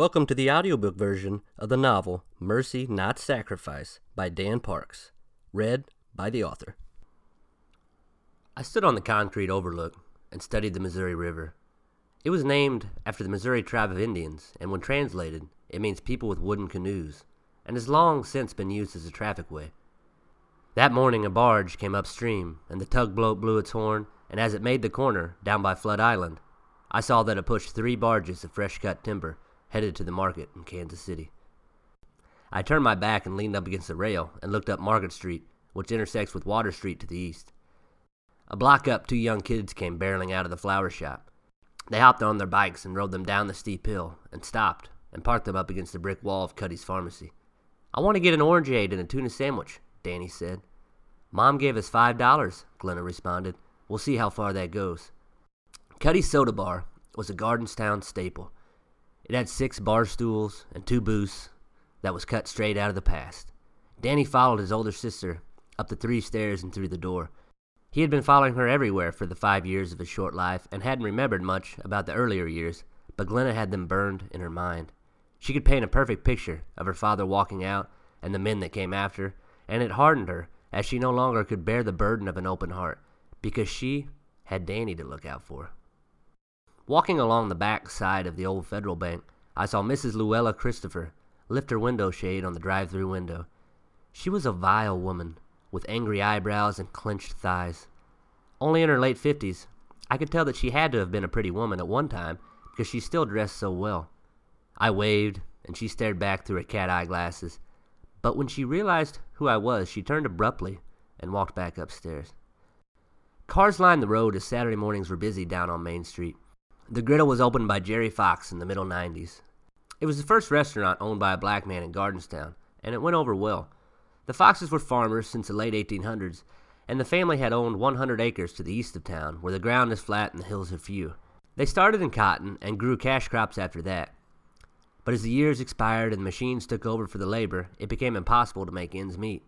Welcome to the audiobook version of the novel Mercy Not Sacrifice by Dan Parks, read by the author. I stood on the concrete overlook and studied the Missouri River. It was named after the Missouri tribe of Indians, and when translated, it means people with wooden canoes, and has long since been used as a traffic way. That morning, a barge came upstream, and the tugboat blew its horn, and as it made the corner, down by Flood Island, I saw that it pushed three barges of fresh cut timber headed to the market in Kansas City. I turned my back and leaned up against the rail and looked up Market Street, which intersects with Water Street to the east. A block up, two young kids came barreling out of the flower shop. They hopped on their bikes and rode them down the steep hill and stopped and parked them up against the brick wall of Cuddy's pharmacy. I want to get an orangeade and a tuna sandwich, Danny said. Mom gave us five dollars, Glenna responded. We'll see how far that goes. Cuddy's Soda Bar was a Gardenstown staple. It had six bar stools and two booths that was cut straight out of the past. Danny followed his older sister up the three stairs and through the door. He had been following her everywhere for the five years of his short life and hadn't remembered much about the earlier years, but Glenna had them burned in her mind. She could paint a perfect picture of her father walking out and the men that came after, and it hardened her as she no longer could bear the burden of an open heart, because she had Danny to look out for. Walking along the back side of the old Federal Bank, I saw Mrs. Luella Christopher lift her window shade on the drive through window. She was a vile woman, with angry eyebrows and clenched thighs. Only in her late fifties, I could tell that she had to have been a pretty woman at one time because she still dressed so well. I waved, and she stared back through her cat eye glasses. But when she realized who I was, she turned abruptly and walked back upstairs. Cars lined the road as Saturday mornings were busy down on Main Street. The Griddle was opened by Jerry Fox in the middle 90s. It was the first restaurant owned by a black man in Gardenstown, and it went over well. The Foxes were farmers since the late 1800s, and the family had owned 100 acres to the east of town, where the ground is flat and the hills are few. They started in cotton and grew cash crops after that. But as the years expired and the machines took over for the labor, it became impossible to make ends meet.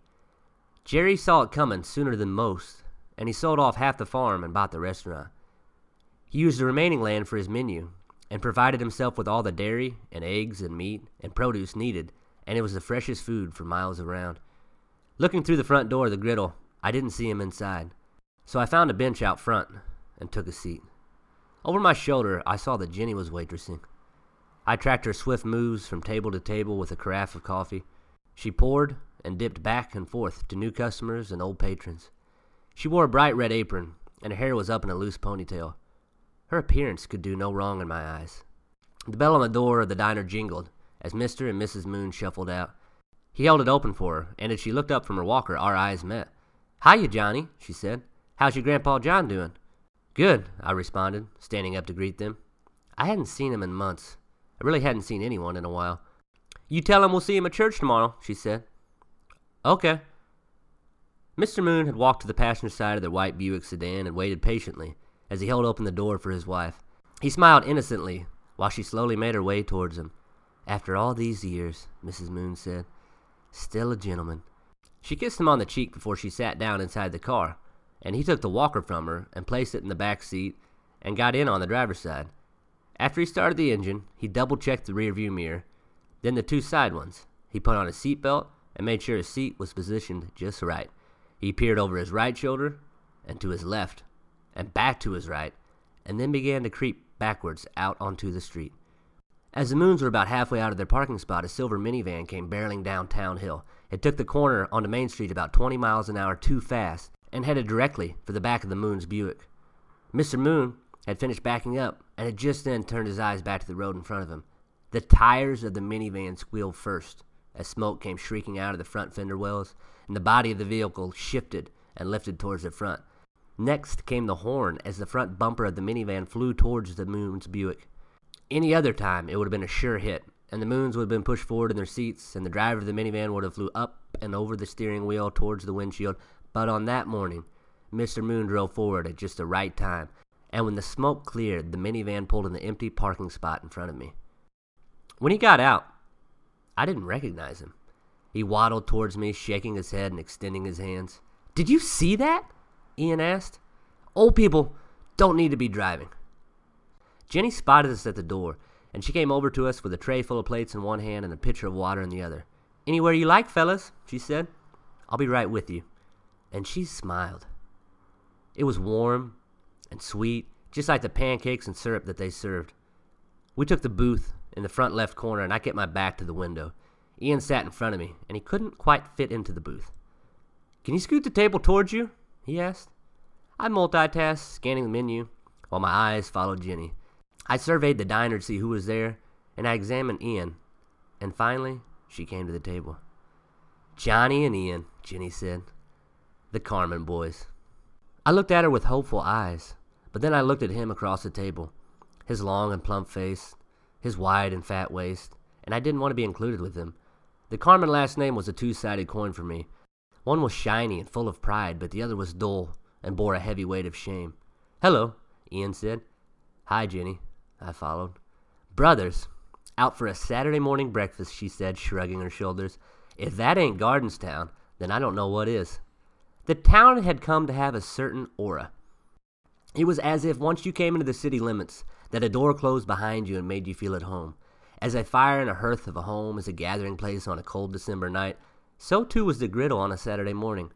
Jerry saw it coming sooner than most, and he sold off half the farm and bought the restaurant. He used the remaining land for his menu and provided himself with all the dairy and eggs and meat and produce needed, and it was the freshest food for miles around. Looking through the front door of the griddle, I didn't see him inside, so I found a bench out front and took a seat. Over my shoulder, I saw that Jenny was waitressing. I tracked her swift moves from table to table with a carafe of coffee. She poured and dipped back and forth to new customers and old patrons. She wore a bright red apron, and her hair was up in a loose ponytail. Her appearance could do no wrong in my eyes. The bell on the door of the diner jingled as Mr. and Mrs. Moon shuffled out. He held it open for her, and as she looked up from her walker, our eyes met. Hiya, Johnny, she said. How's your Grandpa John doing? Good, I responded, standing up to greet them. I hadn't seen him in months. I really hadn't seen anyone in a while. You tell him we'll see him at church tomorrow, she said. Okay. Mr. Moon had walked to the passenger side of the white Buick sedan and waited patiently as he held open the door for his wife. He smiled innocently while she slowly made her way towards him. After all these years, Mrs. Moon said, still a gentleman. She kissed him on the cheek before she sat down inside the car, and he took the walker from her and placed it in the back seat and got in on the driver's side. After he started the engine, he double checked the rear view mirror, then the two side ones. He put on his seat belt and made sure his seat was positioned just right. He peered over his right shoulder and to his left and back to his right, and then began to creep backwards out onto the street. As the Moons were about halfway out of their parking spot, a silver minivan came barreling down Town Hill. It took the corner onto Main Street about 20 miles an hour too fast and headed directly for the back of the Moon's Buick. Mr. Moon had finished backing up and had just then turned his eyes back to the road in front of him. The tires of the minivan squealed first as smoke came shrieking out of the front fender wells, and the body of the vehicle shifted and lifted towards the front. Next came the horn as the front bumper of the minivan flew towards the Moon's Buick. Any other time, it would have been a sure hit, and the Moons would have been pushed forward in their seats, and the driver of the minivan would have flew up and over the steering wheel towards the windshield. But on that morning, Mr. Moon drove forward at just the right time, and when the smoke cleared, the minivan pulled in the empty parking spot in front of me. When he got out, I didn't recognize him. He waddled towards me, shaking his head and extending his hands. Did you see that? Ian asked. Old people don't need to be driving. Jenny spotted us at the door, and she came over to us with a tray full of plates in one hand and a pitcher of water in the other. Anywhere you like, fellas, she said. I'll be right with you. And she smiled. It was warm and sweet, just like the pancakes and syrup that they served. We took the booth in the front left corner, and I kept my back to the window. Ian sat in front of me, and he couldn't quite fit into the booth. Can you scoot the table towards you? He asked. I multitasked, scanning the menu, while my eyes followed Jenny. I surveyed the diner to see who was there, and I examined Ian. And finally, she came to the table. Johnny and Ian, Jenny said. The Carmen boys. I looked at her with hopeful eyes, but then I looked at him across the table. His long and plump face, his wide and fat waist, and I didn't want to be included with him. The Carmen last name was a two sided coin for me. One was shiny and full of pride, but the other was dull and bore a heavy weight of shame. Hello, Ian said. Hi, Jenny, I followed. Brothers, out for a Saturday morning breakfast, she said, shrugging her shoulders. If that ain't Gardenstown, then I don't know what is. The town had come to have a certain aura. It was as if once you came into the city limits, that a door closed behind you and made you feel at home. As a fire in a hearth of a home is a gathering place on a cold December night, so too was the griddle on a Saturday morning.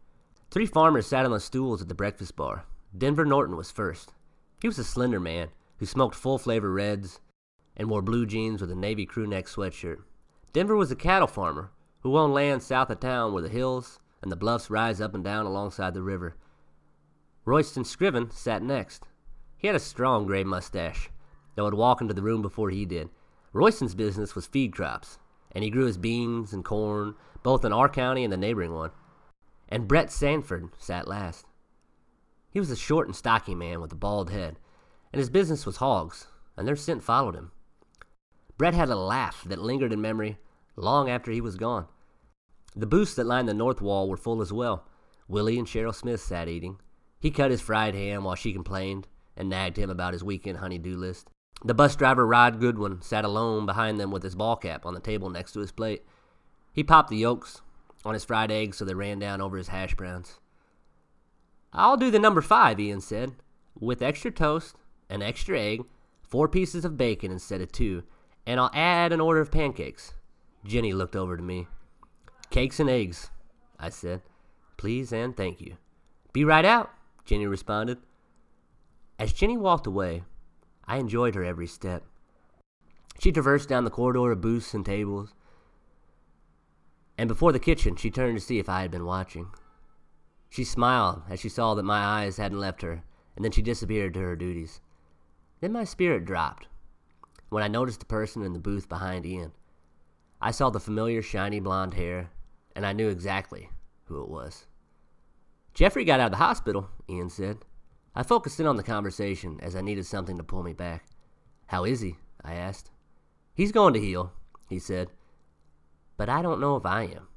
Three farmers sat on the stools at the breakfast bar. Denver Norton was first. He was a slender man who smoked full flavor reds and wore blue jeans with a navy crew neck sweatshirt. Denver was a cattle farmer who owned land south of town where the hills and the bluffs rise up and down alongside the river. Royston Scriven sat next. He had a strong gray mustache that would walk into the room before he did. Royston's business was feed crops, and he grew his beans and corn both in our county and the neighboring one. And Brett Sanford sat last. He was a short and stocky man with a bald head, and his business was hogs, and their scent followed him. Brett had a laugh that lingered in memory long after he was gone. The booths that lined the north wall were full as well. Willie and Cheryl Smith sat eating. He cut his fried ham while she complained and nagged him about his weekend honey-do list. The bus driver Rod Goodwin sat alone behind them with his ball cap on the table next to his plate. He popped the yolks on his fried eggs so they ran down over his hash browns. I'll do the number five, Ian said, with extra toast, an extra egg, four pieces of bacon instead of two, and I'll add an order of pancakes. Jenny looked over to me. Cakes and eggs, I said. Please and thank you. Be right out, Jenny responded. As Jenny walked away, I enjoyed her every step. She traversed down the corridor of booths and tables, and before the kitchen, she turned to see if I had been watching. She smiled as she saw that my eyes hadn't left her, and then she disappeared to her duties. Then my spirit dropped when I noticed the person in the booth behind Ian. I saw the familiar shiny blonde hair, and I knew exactly who it was. Jeffrey got out of the hospital, Ian said. I focused in on the conversation as I needed something to pull me back. How is he? I asked. He's going to heal, he said but I don't know if I am.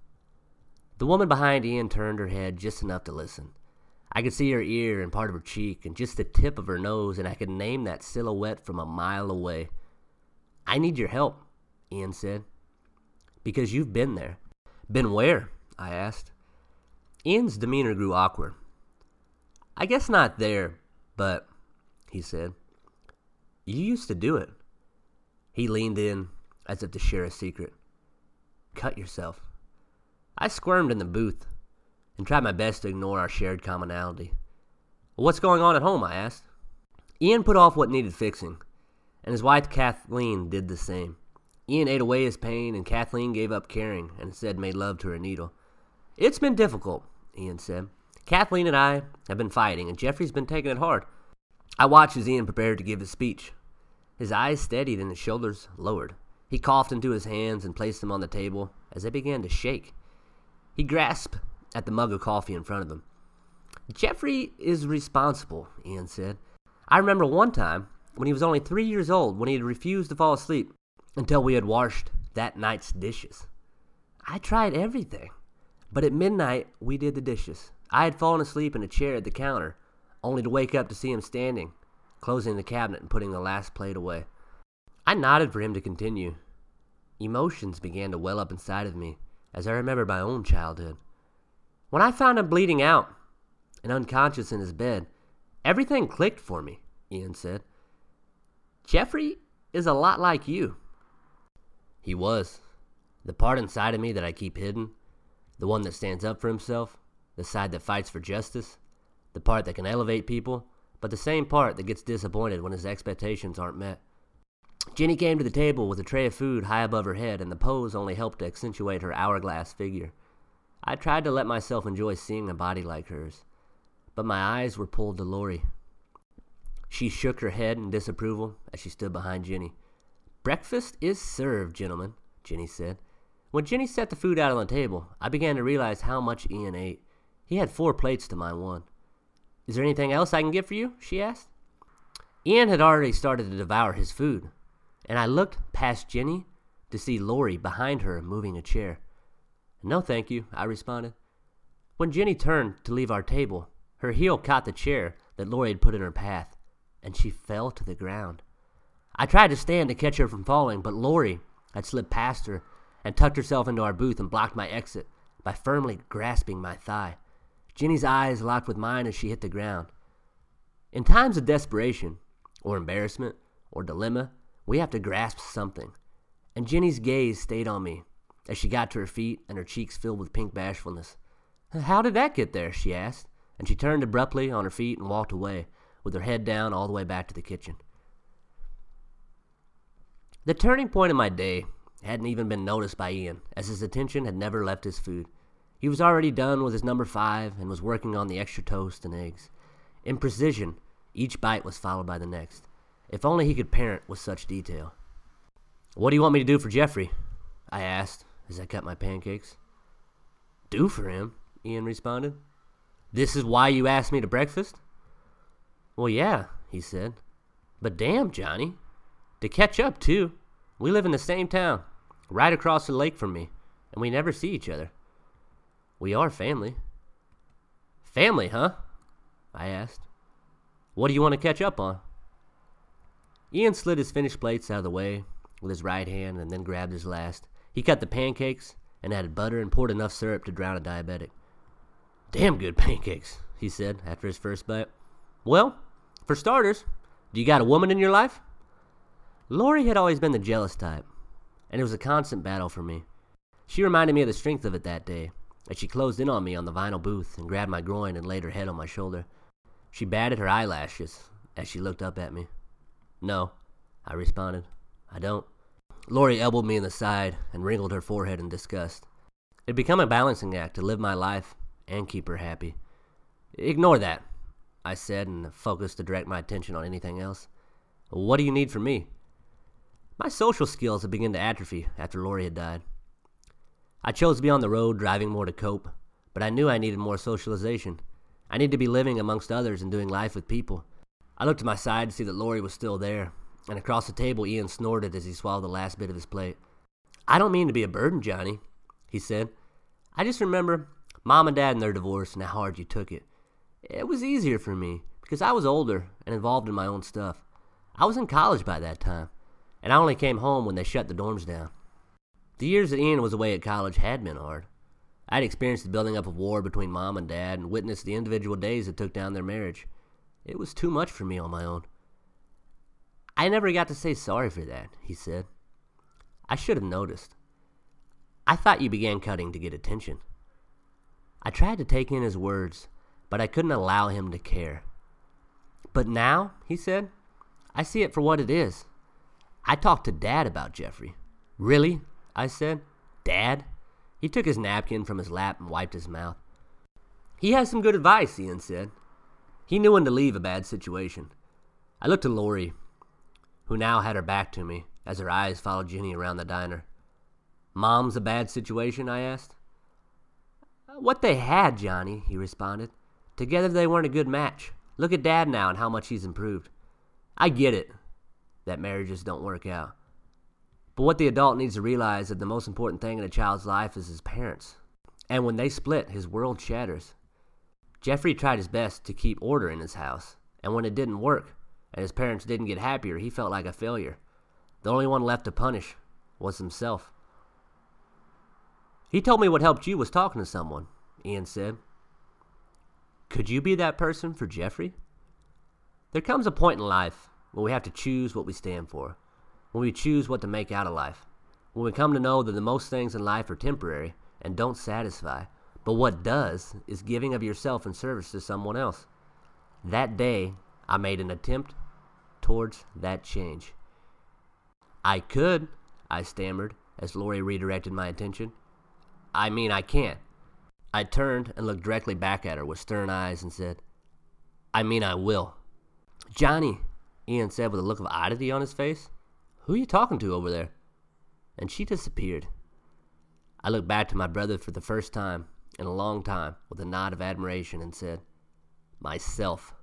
The woman behind Ian turned her head just enough to listen. I could see her ear and part of her cheek and just the tip of her nose, and I could name that silhouette from a mile away. I need your help, Ian said. Because you've been there. Been where? I asked. Ian's demeanor grew awkward. I guess not there, but, he said. You used to do it. He leaned in as if to share a secret cut yourself. I squirmed in the booth and tried my best to ignore our shared commonality. What's going on at home? I asked. Ian put off what needed fixing, and his wife Kathleen did the same. Ian ate away his pain, and Kathleen gave up caring and instead made love to her needle. It's been difficult, Ian said. Kathleen and I have been fighting, and Jeffrey's been taking it hard. I watched as Ian prepared to give his speech. His eyes steadied and his shoulders lowered. He coughed into his hands and placed them on the table as they began to shake. He grasped at the mug of coffee in front of him. Jeffrey is responsible, Ian said. I remember one time when he was only three years old when he had refused to fall asleep until we had washed that night's dishes. I tried everything, but at midnight we did the dishes. I had fallen asleep in a chair at the counter, only to wake up to see him standing, closing the cabinet and putting the last plate away. I nodded for him to continue. Emotions began to well up inside of me as I remembered my own childhood. When I found him bleeding out and unconscious in his bed, everything clicked for me, Ian said. Jeffrey is a lot like you. He was. The part inside of me that I keep hidden, the one that stands up for himself, the side that fights for justice, the part that can elevate people, but the same part that gets disappointed when his expectations aren't met. Jenny came to the table with a tray of food high above her head, and the pose only helped to accentuate her hourglass figure. I tried to let myself enjoy seeing a body like hers, but my eyes were pulled to Lori. She shook her head in disapproval as she stood behind Jenny. Breakfast is served, gentlemen, Jenny said. When Jenny set the food out on the table, I began to realize how much Ian ate. He had four plates to my one. Is there anything else I can get for you? she asked. Ian had already started to devour his food, and I looked past Jenny to see Lori behind her moving a chair. No, thank you, I responded. When Jenny turned to leave our table, her heel caught the chair that Lori had put in her path, and she fell to the ground. I tried to stand to catch her from falling, but Lori had slipped past her and tucked herself into our booth and blocked my exit by firmly grasping my thigh. Jenny's eyes locked with mine as she hit the ground. In times of desperation, or embarrassment, or dilemma, we have to grasp something. And Jenny's gaze stayed on me as she got to her feet and her cheeks filled with pink bashfulness. How did that get there? she asked, and she turned abruptly on her feet and walked away, with her head down all the way back to the kitchen. The turning point in my day hadn't even been noticed by Ian, as his attention had never left his food. He was already done with his number five and was working on the extra toast and eggs. In precision, each bite was followed by the next. If only he could parent with such detail. What do you want me to do for Jeffrey? I asked as I cut my pancakes. Do for him? Ian responded. This is why you asked me to breakfast? Well, yeah, he said. But damn, Johnny. To catch up, too. We live in the same town, right across the lake from me, and we never see each other. We are family. Family, huh? I asked. What do you want to catch up on? Ian slid his finished plates out of the way with his right hand and then grabbed his last. He cut the pancakes and added butter and poured enough syrup to drown a diabetic. Damn good pancakes, he said after his first bite. Well, for starters, do you got a woman in your life? Lori had always been the jealous type, and it was a constant battle for me. She reminded me of the strength of it that day, as she closed in on me on the vinyl booth and grabbed my groin and laid her head on my shoulder. She batted her eyelashes as she looked up at me. No, I responded. I don't. Lori elbowed me in the side and wrinkled her forehead in disgust. It had become a balancing act to live my life and keep her happy. Ignore that, I said, and focused to direct my attention on anything else. What do you need from me? My social skills had begun to atrophy after Lori had died. I chose to be on the road, driving more to cope, but I knew I needed more socialization. I needed to be living amongst others and doing life with people. I looked to my side to see that Lori was still there, and across the table Ian snorted as he swallowed the last bit of his plate. I don't mean to be a burden, Johnny, he said. I just remember Mom and Dad and their divorce and how hard you took it. It was easier for me because I was older and involved in my own stuff. I was in college by that time and I only came home when they shut the dorms down. The years that Ian was away at college had been hard. I'd experienced the building up of war between mom and dad and witnessed the individual days that took down their marriage. It was too much for me on my own. I never got to say sorry for that, he said. I should have noticed. I thought you began cutting to get attention. I tried to take in his words, but I couldn't allow him to care. But now, he said, I see it for what it is I talked to Dad about Jeffrey. Really? I said. Dad? He took his napkin from his lap and wiped his mouth. He has some good advice, Ian said. He knew when to leave a bad situation. I looked to Lori, who now had her back to me as her eyes followed Jenny around the diner. Mom's a bad situation? I asked. What they had, Johnny, he responded. Together they weren't a good match. Look at Dad now and how much he's improved. I get it, that marriages don't work out. But what the adult needs to realize is that the most important thing in a child's life is his parents. And when they split, his world shatters. Jeffrey tried his best to keep order in his house, and when it didn't work, and his parents didn't get happier, he felt like a failure. The only one left to punish was himself. He told me what helped you was talking to someone, Ian said. Could you be that person for Jeffrey? There comes a point in life when we have to choose what we stand for. When we choose what to make out of life, when we come to know that the most things in life are temporary and don't satisfy, but what does is giving of yourself in service to someone else. That day, I made an attempt towards that change. I could, I stammered as Lori redirected my attention. I mean, I can't. I turned and looked directly back at her with stern eyes and said, I mean, I will. Johnny, Ian said with a look of oddity on his face. Who are you talking to over there? And she disappeared. I looked back to my brother for the first time in a long time with a nod of admiration and said, Myself.